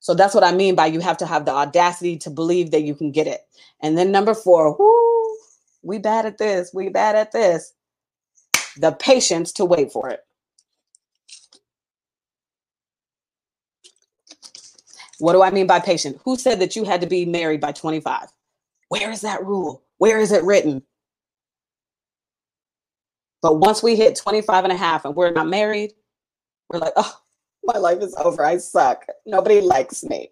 So that's what I mean by you have to have the audacity to believe that you can get it. And then number four, whoo, we bad at this. We bad at this the patience to wait for it. What do I mean by patient? Who said that you had to be married by 25? Where is that rule? Where is it written? But once we hit 25 and a half and we're not married, we're like, oh, my life is over. I suck. Nobody likes me.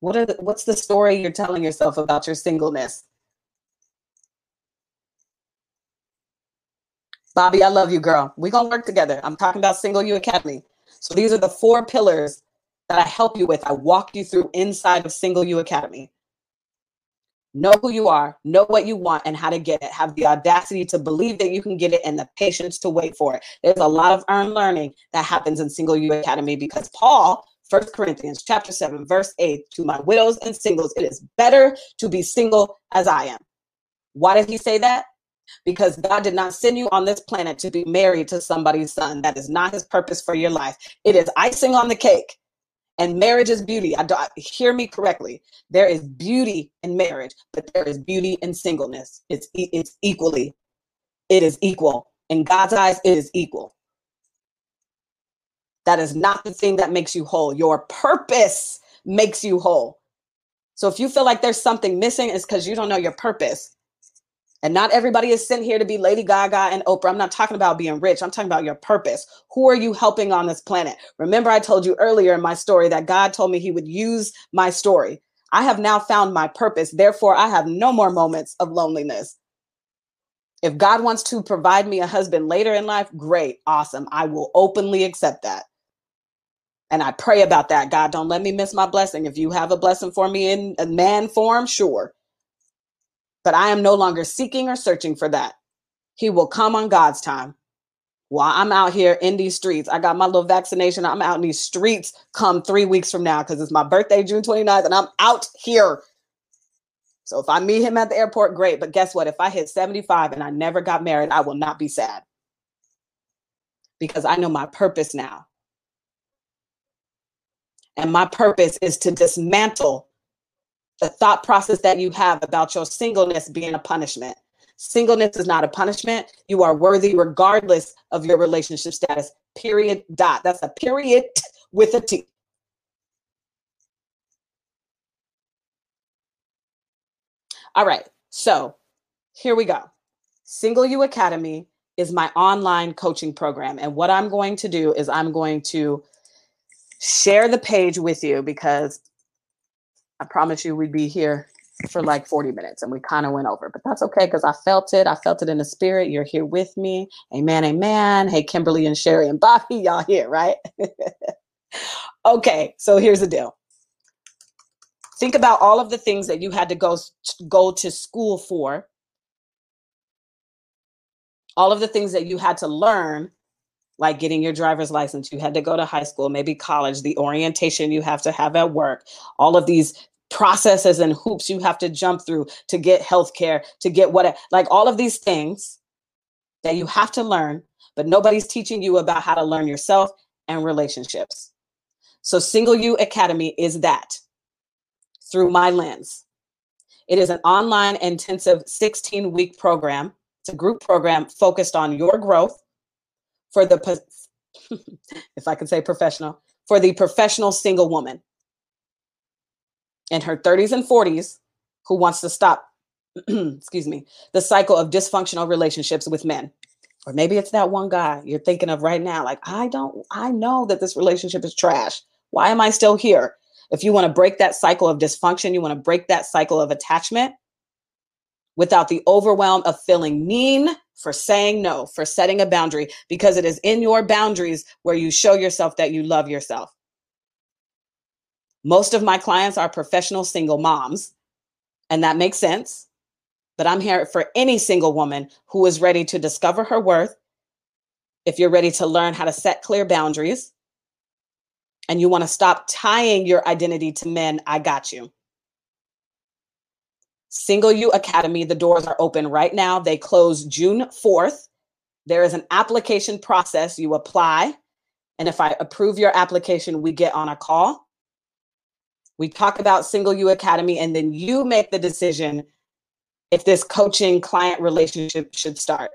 What are the, what's the story you're telling yourself about your singleness? Bobby, I love you, girl. We're going to work together. I'm talking about Single You Academy. So these are the four pillars that I help you with. I walk you through inside of Single You Academy. Know who you are, know what you want, and how to get it. Have the audacity to believe that you can get it and the patience to wait for it. There's a lot of earned learning that happens in Single You Academy because Paul, First Corinthians chapter 7, verse 8, to my widows and singles, it is better to be single as I am. Why did he say that? because God did not send you on this planet to be married to somebody's son. That is not his purpose for your life. It is icing on the cake. And marriage is beauty. I hear me correctly. There is beauty in marriage, but there is beauty in singleness. It's it's equally, it is equal. In God's eyes, it is equal. That is not the thing that makes you whole. Your purpose makes you whole. So if you feel like there's something missing, it's because you don't know your purpose. And not everybody is sent here to be Lady Gaga and Oprah. I'm not talking about being rich. I'm talking about your purpose. Who are you helping on this planet? Remember, I told you earlier in my story that God told me He would use my story. I have now found my purpose. Therefore, I have no more moments of loneliness. If God wants to provide me a husband later in life, great, awesome. I will openly accept that. And I pray about that. God, don't let me miss my blessing. If you have a blessing for me in a man form, sure. But I am no longer seeking or searching for that. He will come on God's time. While I'm out here in these streets, I got my little vaccination. I'm out in these streets come three weeks from now because it's my birthday, June 29th, and I'm out here. So if I meet him at the airport, great. But guess what? If I hit 75 and I never got married, I will not be sad because I know my purpose now. And my purpose is to dismantle the thought process that you have about your singleness being a punishment. Singleness is not a punishment. You are worthy regardless of your relationship status. Period. Dot. That's a period with a T. All right. So here we go. Single You Academy is my online coaching program. And what I'm going to do is I'm going to share the page with you because I promise you we'd be here for like 40 minutes and we kind of went over, but that's okay because I felt it. I felt it in the spirit. You're here with me. Amen. Amen. Hey, Kimberly and Sherry and Bobby, y'all here, right? okay, so here's the deal. Think about all of the things that you had to go go to school for. All of the things that you had to learn like getting your driver's license, you had to go to high school, maybe college, the orientation you have to have at work, all of these processes and hoops you have to jump through to get healthcare, to get what, like all of these things that you have to learn, but nobody's teaching you about how to learn yourself and relationships. So, Single You Academy is that through my lens. It is an online intensive 16 week program. It's a group program focused on your growth for the, if I could say professional, for the professional single woman in her 30s and 40s who wants to stop, excuse me, the cycle of dysfunctional relationships with men. Or maybe it's that one guy you're thinking of right now. Like, I don't, I know that this relationship is trash. Why am I still here? If you want to break that cycle of dysfunction, you want to break that cycle of attachment without the overwhelm of feeling mean for saying no, for setting a boundary, because it is in your boundaries where you show yourself that you love yourself. Most of my clients are professional single moms, and that makes sense. But I'm here for any single woman who is ready to discover her worth. If you're ready to learn how to set clear boundaries and you want to stop tying your identity to men, I got you. Single You Academy, the doors are open right now. They close June 4th. There is an application process. You apply. And if I approve your application, we get on a call we talk about Single You Academy, and then you make the decision if this coaching client relationship should start.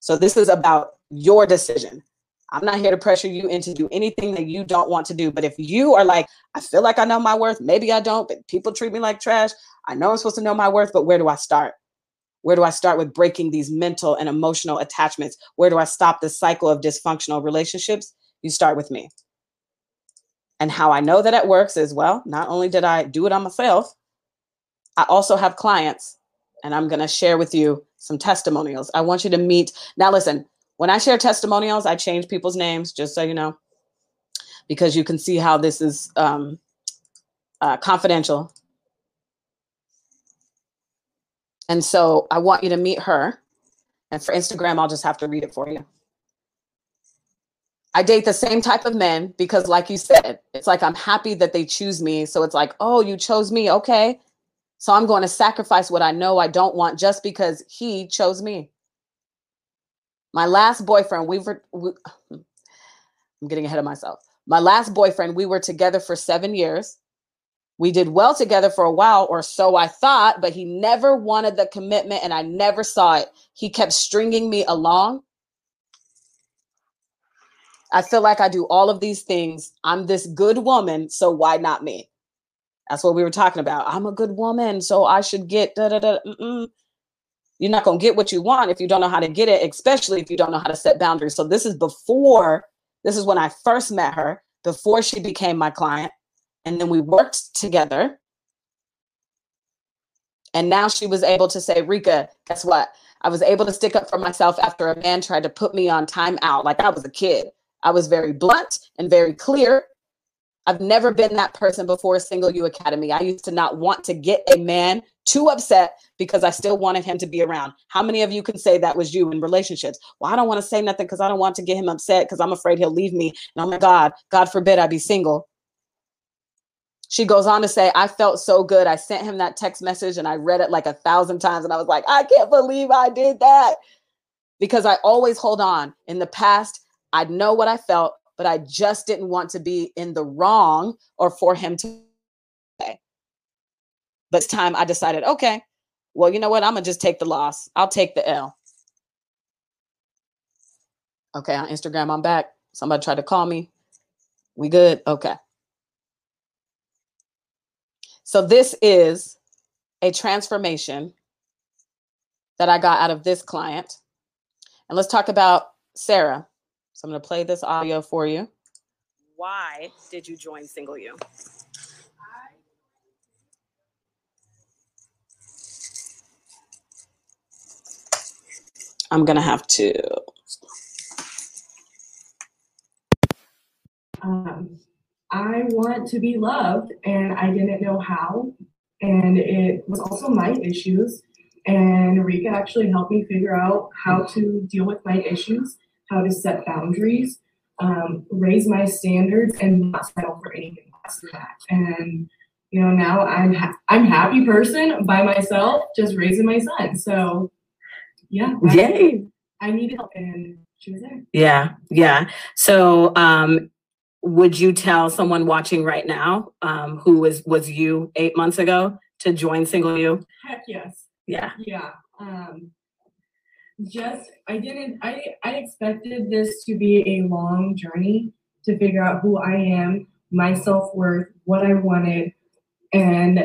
So this is about your decision. I'm not here to pressure you into do anything that you don't want to do. But if you are like, I feel like I know my worth, maybe I don't, but people treat me like trash. I know I'm supposed to know my worth, but where do I start? Where do I start with breaking these mental and emotional attachments? Where do I stop the cycle of dysfunctional relationships? You start with me. And how I know that it works is well, not only did I do it on myself, I also have clients, and I'm going to share with you some testimonials. I want you to meet. Now, listen, when I share testimonials, I change people's names, just so you know, because you can see how this is um, uh, confidential. And so I want you to meet her. And for Instagram, I'll just have to read it for you. I date the same type of men because, like you said, it's like I'm happy that they choose me. So it's like, oh, you chose me. Okay. So I'm going to sacrifice what I know I don't want just because he chose me. My last boyfriend, we were, we, I'm getting ahead of myself. My last boyfriend, we were together for seven years. We did well together for a while, or so I thought, but he never wanted the commitment and I never saw it. He kept stringing me along I feel like I do all of these things. I'm this good woman, so why not me? That's what we were talking about. I'm a good woman, so I should get da da da. Mm-mm. You're not going to get what you want if you don't know how to get it, especially if you don't know how to set boundaries. So, this is before, this is when I first met her, before she became my client. And then we worked together. And now she was able to say, Rika, guess what? I was able to stick up for myself after a man tried to put me on timeout like I was a kid. I was very blunt and very clear. I've never been that person before Single You Academy. I used to not want to get a man too upset because I still wanted him to be around. How many of you can say that was you in relationships? Well, I don't want to say nothing because I don't want to get him upset because I'm afraid he'll leave me. And oh my God, God forbid I be single. She goes on to say, I felt so good. I sent him that text message and I read it like a thousand times. And I was like, I can't believe I did that. Because I always hold on. In the past, I know what I felt, but I just didn't want to be in the wrong or for him to. But time I decided, okay, well, you know what? I'm going to just take the loss. I'll take the L. Okay, on Instagram, I'm back. Somebody tried to call me. We good? Okay. So this is a transformation that I got out of this client. And let's talk about Sarah. So I'm going to play this audio for you. Why did you join Single You? I'm going to have to. Um, I want to be loved, and I didn't know how. And it was also my issues. And Rika actually helped me figure out how to deal with my issues how to set boundaries, um, raise my standards, and not settle for anything less than that. And you know, now I'm ha- I'm happy person by myself, just raising my son. So, yeah, I, Yay. I needed help, and she was there. Yeah, yeah. So, um, would you tell someone watching right now, um, who was was you eight months ago, to join Single You? Heck yes. Yeah, Yeah. Um, just I didn't I I expected this to be a long journey to figure out who I am, my self worth, what I wanted, and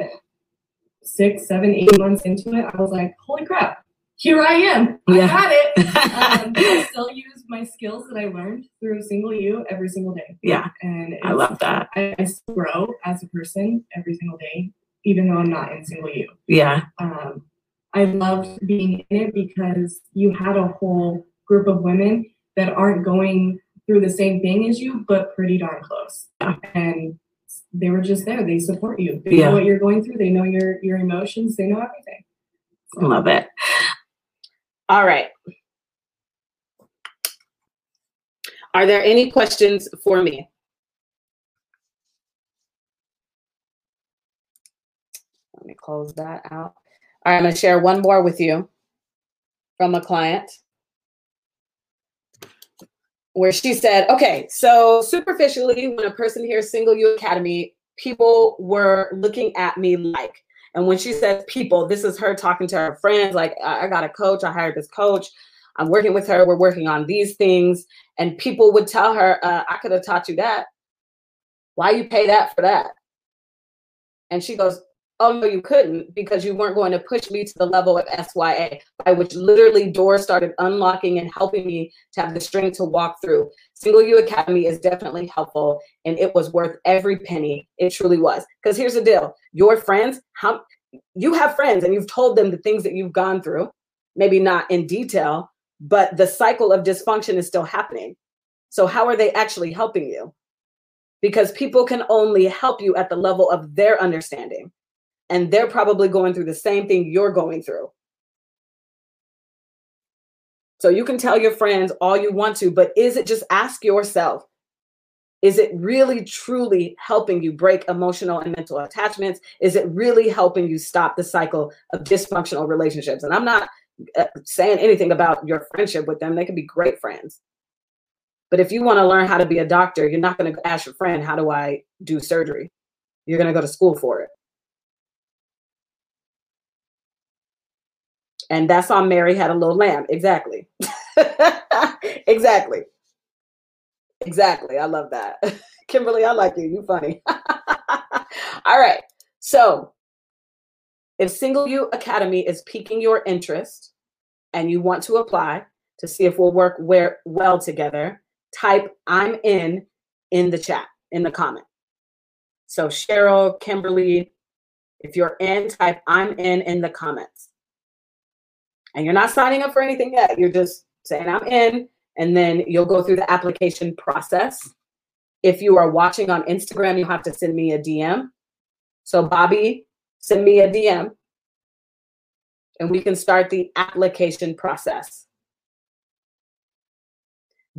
six, seven, eight months into it, I was like, holy crap, here I am. I Yeah. got it. um, I still use my skills that I learned through Single You every single day, yeah. and I love that. I, I still grow as a person every single day, even though I'm not in Single You Yeah, um, I loved being in it because you had a whole group of women that aren't going through the same thing as you, but pretty darn close. And they were just there. They support you. They Yeah. know what you're going through. They know your your emotions. They know everything. So, love it. All right. Are there any questions for me? Let me close that out. All right, I'm going to share one more with you from a client where she said, okay, so superficially, when a person hears Single You Academy, people were looking at me like, and when she says people, this is her talking to her friends, like, I got a coach, I hired this coach, I'm working with her, we're working on these things. And people would tell her, uh, I could have taught you that. Why you pay that for that? And she goes, Oh, no, you couldn't because you weren't going to push me to the level of SYA, by which literally doors started unlocking and helping me to have the strength to walk through. Single You Academy is definitely helpful and it was worth every penny. It truly was. Because here's the deal your friends, how you have friends and you've told them the things that you've gone through, maybe not in detail, but the cycle of dysfunction is still happening. So, how are they actually helping you? Because people can only help you at the level of their understanding. And they're probably going through the same thing you're going through. So, you can tell your friends all you want to, but is it just ask yourself, is it really truly helping you break emotional and mental attachments? Is it really helping you stop the cycle of dysfunctional relationships? And I'm not uh, saying anything about your friendship with them. They can be great friends. But if you want to learn how to be a doctor, you're not going to ask your friend, How do I do surgery? You're going to go to school for it. And that's on Mary had a little lamb. Exactly. exactly. Exactly. I love that. Kimberly, I like you. You funny. All right. So if Single You Academy is piquing your interest and you want to apply to see if we'll work where, well together, type I'm in in the chat, in the comment. So Cheryl, Kimberly, if you're in, type I'm in in the comments. And you're not signing up for anything yet. You're just saying I'm in, and then you'll go through the application process. If you are watching on Instagram, you have to send me a DM. So, Bobby, send me a DM and we can start the application process.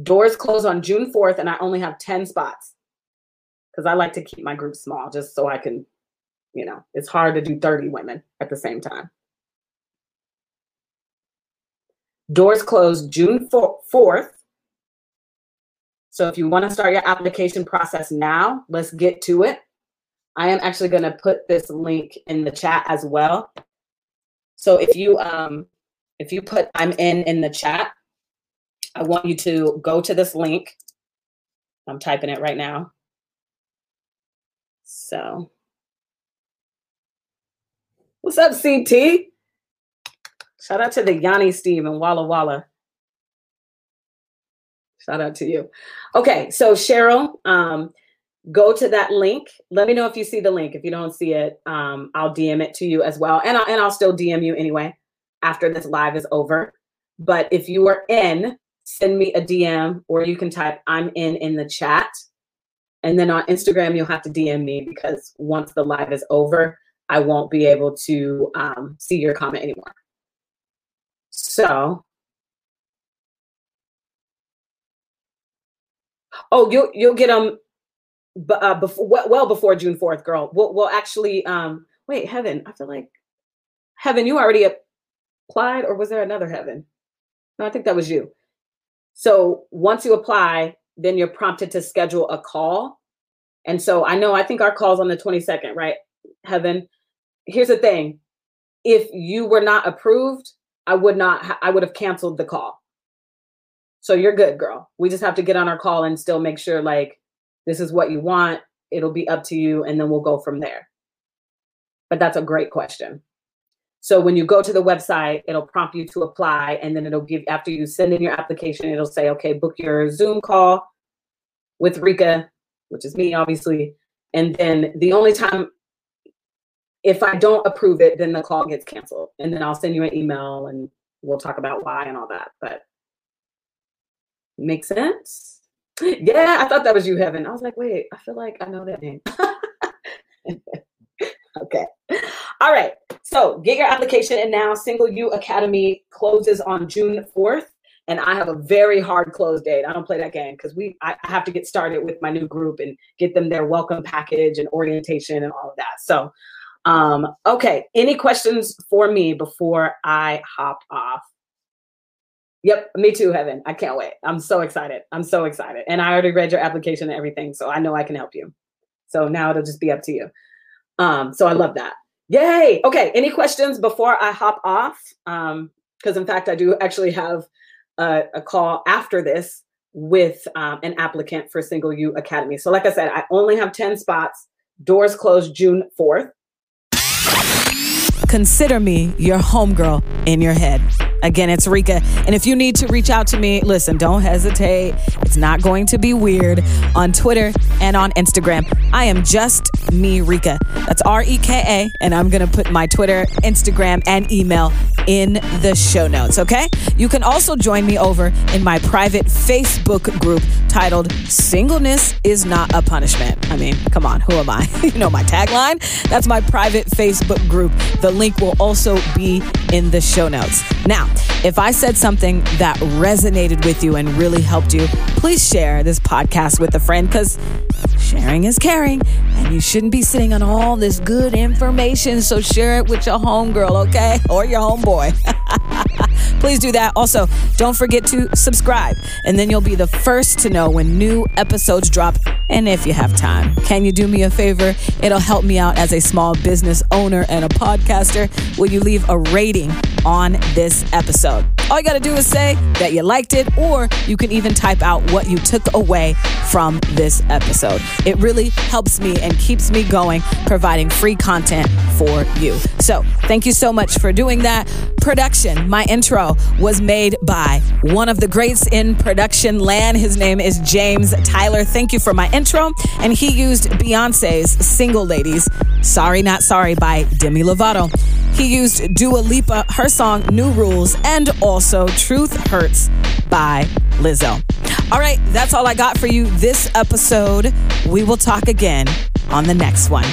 Doors close on June 4th, and I only have 10 spots because I like to keep my group small just so I can, you know, it's hard to do 30 women at the same time. Doors close June 4th. So if you want to start your application process now, let's get to it. I am actually going to put this link in the chat as well. So if you um if you put I'm in in the chat, I want you to go to this link. I'm typing it right now. So What's up, CT? Shout out to the Yanni Steve and Walla Walla. Shout out to you. Okay, so Cheryl, um, go to that link. Let me know if you see the link. If you don't see it, um, I'll DM it to you as well, and I'll, and I'll still DM you anyway after this live is over. But if you are in, send me a DM, or you can type "I'm in" in the chat, and then on Instagram you'll have to DM me because once the live is over, I won't be able to um, see your comment anymore. So, oh, you'll you'll get them uh, before well before June 4th, girl. We'll, we'll actually um wait, Heaven. I feel like Heaven, you already applied, or was there another Heaven? No, I think that was you. So once you apply, then you're prompted to schedule a call. And so I know I think our call's on the 22nd, right? Heaven. Here's the thing. If you were not approved, I would not I would have canceled the call. So you're good, girl. We just have to get on our call and still make sure like this is what you want. It'll be up to you and then we'll go from there. But that's a great question. So when you go to the website, it'll prompt you to apply and then it'll give after you send in your application, it'll say, "Okay, book your Zoom call with Rika, which is me obviously." And then the only time if I don't approve it, then the call gets canceled. And then I'll send you an email and we'll talk about why and all that. But Make sense? Yeah, I thought that was you, Heaven. I was like, wait, I feel like I know that name. okay. All right. So get your application and now Single You Academy closes on June 4th. And I have a very hard close date. I don't play that game because we I have to get started with my new group and get them their welcome package and orientation and all of that. So um, okay. Any questions for me before I hop off? Yep, me too, Heaven. I can't wait. I'm so excited. I'm so excited. And I already read your application and everything, so I know I can help you. So now it'll just be up to you. Um, so I love that. Yay. Okay. Any questions before I hop off? Um, because in fact, I do actually have a, a call after this with um, an applicant for Single You Academy. So, like I said, I only have 10 spots. Doors close June 4th. Consider me your homegirl in your head. Again, it's Reka. And if you need to reach out to me, listen, don't hesitate. It's not going to be weird on Twitter and on Instagram. I am just me, Reka. That's R E K A. And I'm going to put my Twitter, Instagram, and email in the show notes, okay? You can also join me over in my private Facebook group titled Singleness is Not a Punishment. I mean, come on, who am I? you know my tagline? That's my private Facebook group. The link will also be in the show notes. Now, if I said something that resonated with you and really helped you, please share this podcast with a friend because sharing is caring and you shouldn't be sitting on all this good information. So share it with your homegirl, okay? Or your homeboy. Please do that. Also, don't forget to subscribe, and then you'll be the first to know when new episodes drop. And if you have time, can you do me a favor? It'll help me out as a small business owner and a podcaster. Will you leave a rating on this episode? All you got to do is say that you liked it, or you can even type out what you took away from this episode. It really helps me and keeps me going, providing free content for you. So, thank you so much for doing that. Production, my intro was made by one of the greats in production land. His name is James Tyler. Thank you for my intro. And he used Beyonce's Single Ladies, Sorry Not Sorry by Demi Lovato. He used Dua Lipa, her song New Rules, and also Truth Hurts by Lizzo. All right, that's all I got for you this episode. We will talk again on the next one.